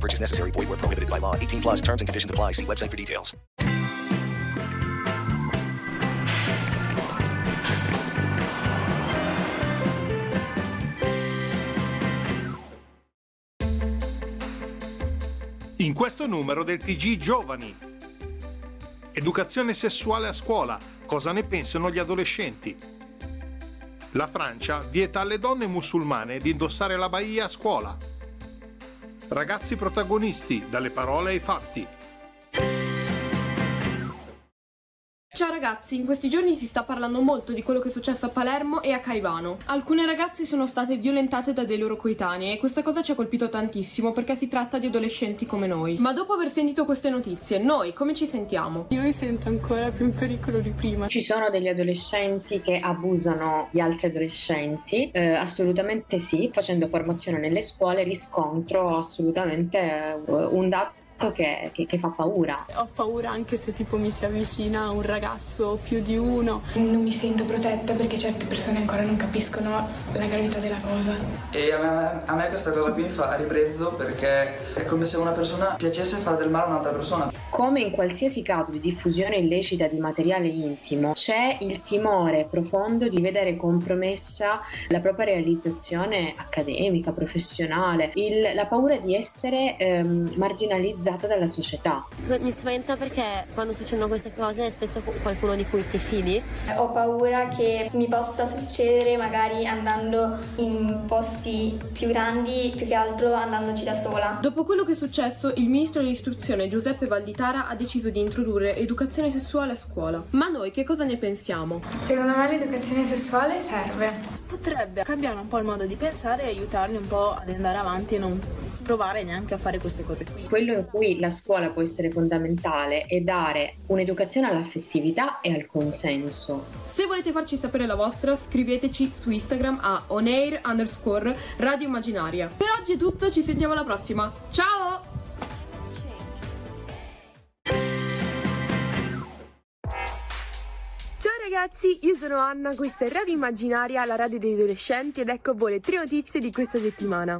Purchase necessary. Void were prohibited by law. 18 plus terms and conditions apply. See website for details. In questo numero del TG Giovani. Educazione sessuale a scuola. Cosa ne pensano gli adolescenti? La Francia vieta alle donne musulmane di indossare la baia a scuola. Ragazzi protagonisti, dalle parole ai fatti. Ciao ragazzi, in questi giorni si sta parlando molto di quello che è successo a Palermo e a Caivano. Alcune ragazze sono state violentate da dei loro coetanei e questa cosa ci ha colpito tantissimo perché si tratta di adolescenti come noi. Ma dopo aver sentito queste notizie, noi come ci sentiamo? Io mi sento ancora più in pericolo di prima. Ci sono degli adolescenti che abusano di altri adolescenti? Eh, assolutamente sì, facendo formazione nelle scuole riscontro assolutamente eh, un dato che, che, che, fa paura. Ho paura anche se tipo mi si avvicina un ragazzo più di uno. Non mi sento protetta perché certe persone ancora non capiscono la gravità della cosa. E a me, a me questa cosa qui mi fa ribrezzo perché è come se una persona piacesse fare del male a un'altra persona. Come in qualsiasi caso di diffusione illecita di materiale intimo, c'è il timore profondo di vedere compromessa la propria realizzazione accademica, professionale, il, la paura di essere ehm, marginalizzata dalla società. Mi spaventa perché quando succedono queste cose è spesso qualcuno di cui ti fidi. Ho paura che mi possa succedere magari andando in posti più grandi, più che altro andandoci da sola. Dopo quello che è successo, il ministro dell'istruzione Giuseppe Valditara ha deciso di introdurre educazione sessuale a scuola. Ma noi che cosa ne pensiamo? Secondo me l'educazione sessuale serve. Potrebbe cambiare un po' il modo di pensare e aiutarli un po' ad andare avanti e non provare neanche a fare queste cose qui. Quello in cui la scuola può essere fondamentale è dare un'educazione all'affettività e al consenso. Se volete farci sapere la vostra, scriveteci su Instagram a onair underscore radio immaginaria. Per oggi è tutto, ci sentiamo alla prossima. Ciao! Ragazzi, io sono Anna, questa è Radio Immaginaria, la radio degli adolescenti ed ecco a voi le tre notizie di questa settimana.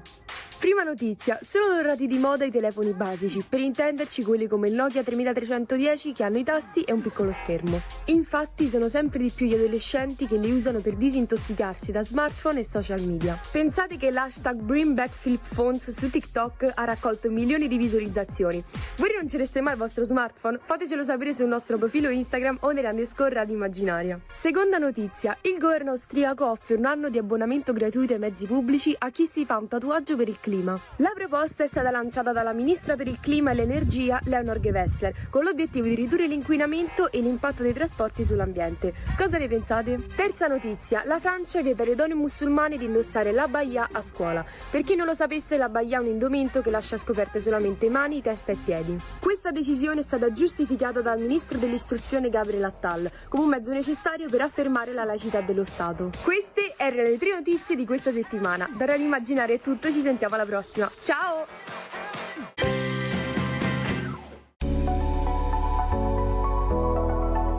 Prima notizia, sono tornati di moda i telefoni basici, per intenderci quelli come il Nokia 3310 che hanno i tasti e un piccolo schermo. Infatti sono sempre di più gli adolescenti che li usano per disintossicarsi da smartphone e social media. Pensate che l'hashtag Bring Back Flip Phones su TikTok ha raccolto milioni di visualizzazioni. Voi rinuncereste mai al vostro smartphone? Fatecelo sapere sul nostro profilo Instagram o nell'underscore Radio Immaginaria. Seconda notizia, il governo austriaco offre un anno di abbonamento gratuito ai mezzi pubblici a chi si fa un tatuaggio per il clima. La proposta è stata lanciata dalla ministra per il clima e l'energia Leonor Gewessler con l'obiettivo di ridurre l'inquinamento e l'impatto dei trasporti sull'ambiente. Cosa ne pensate? Terza notizia, la Francia vieta alle donne musulmane di indossare la baia a scuola. Per chi non lo sapesse, la baia è un indumento che lascia scoperte solamente mani, testa e piedi. Questa decisione è stata giustificata dal ministro dell'istruzione Gabriel Attal come un mezzo necessario per affermare la laicità dello Stato. Queste erano le tre notizie di questa settimana. Da Immaginare tutto, ci sentiamo alla prossima. Ciao!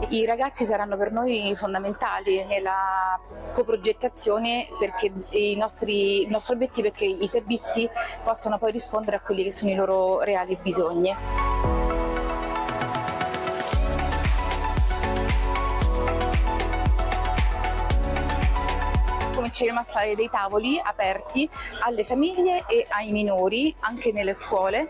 I ragazzi saranno per noi fondamentali nella coprogettazione perché nostri, il nostro obiettivo è che i servizi possano poi rispondere a quelli che sono i loro reali bisogni. Cominceremo a fare dei tavoli aperti alle famiglie e ai minori, anche nelle scuole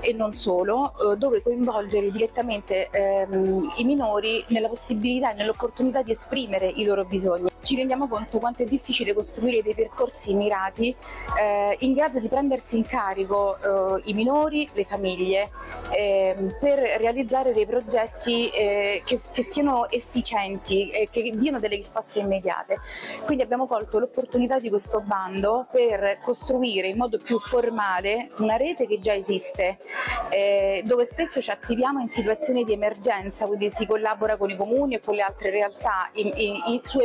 e non solo, eh, dove coinvolgere direttamente ehm, i minori nella possibilità e nell'opportunità di esprimere i loro bisogni. Ci rendiamo conto quanto è difficile costruire dei percorsi mirati eh, in grado di prendersi in carico eh, i minori, le famiglie, ehm, per realizzare dei progetti eh, che, che, siano efficienti e che diano delle risposte immediate. Quindi abbiamo colto l'opportunità di questo bando per costruire in modo più formale una rete che già esiste, eh, dove spesso ci attiviamo in situazioni di emergenza, quindi si collabora con i comuni e con le altre realtà in, in, in, su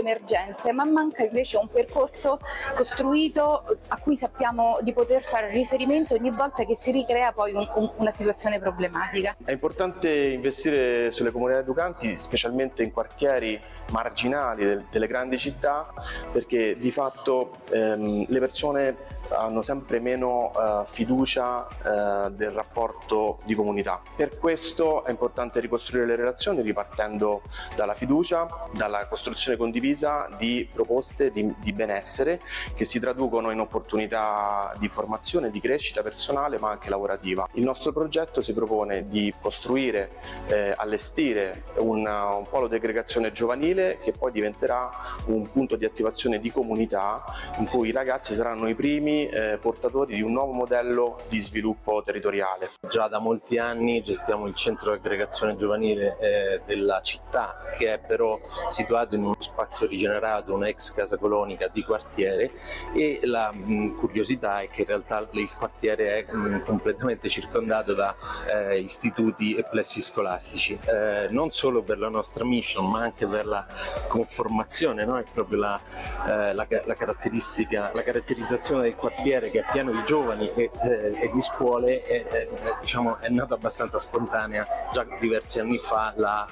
emergenze, ma manca invece un percorso costruito a cui sappiamo di poter fare riferimento ogni volta che si ricrea poi un, un, una situazione problematica. È importante investire sulle comunità educanti, specialmente in quartieri marginali del, delle grandi città, perché di fatto ehm, le persone hanno sempre meno uh, fiducia uh, del rapporto di comunità. Per questo è importante ricostruire le relazioni ripartendo dalla fiducia, dalla costruzione condivisa di proposte di, di benessere che si traducono in opportunità di formazione, di crescita personale ma anche lavorativa. Il nostro progetto si propone di costruire, eh, allestire un, un polo di aggregazione giovanile che poi diventerà un punto di attivazione di comunità in cui i ragazzi saranno i primi eh, portatori di un nuovo modello di sviluppo territoriale. Già da molti anni gestiamo il centro di aggregazione giovanile eh, della città che è però situato in uno spazio rigenerato, una ex casa colonica di quartiere e la mh, curiosità è che in realtà il quartiere è mh, completamente circondato da eh, istituti e plessi scolastici, eh, non solo per la nostra mission ma anche per la conformazione, no? è proprio la, eh, la, la caratteristica, la caratterizzazione del quartiere quartiere che è pieno di giovani e, eh, e di scuole è, è, diciamo, è, nata abbastanza spontanea già diversi anni fa la,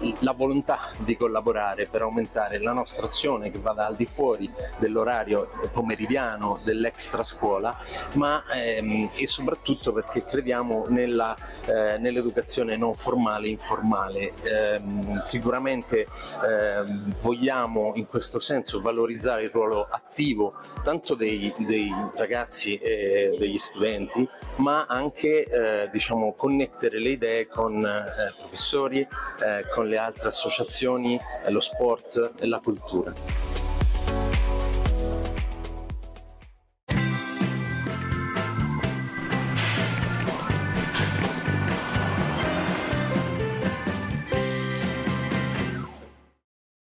eh, la, volontà di collaborare per aumentare la nostra azione che vada al di fuori dell'orario pomeridiano dell'extra scuola ma ehm, e soprattutto perché crediamo nella, eh, nell'educazione non formale e informale. Ehm, sicuramente ehm, vogliamo in questo senso valorizzare il ruolo attivo tanto dei dei, dei ragazzi e degli studenti, ma anche eh, diciamo, connettere le idee con eh, professori, eh, con le altre associazioni, lo sport e la cultura.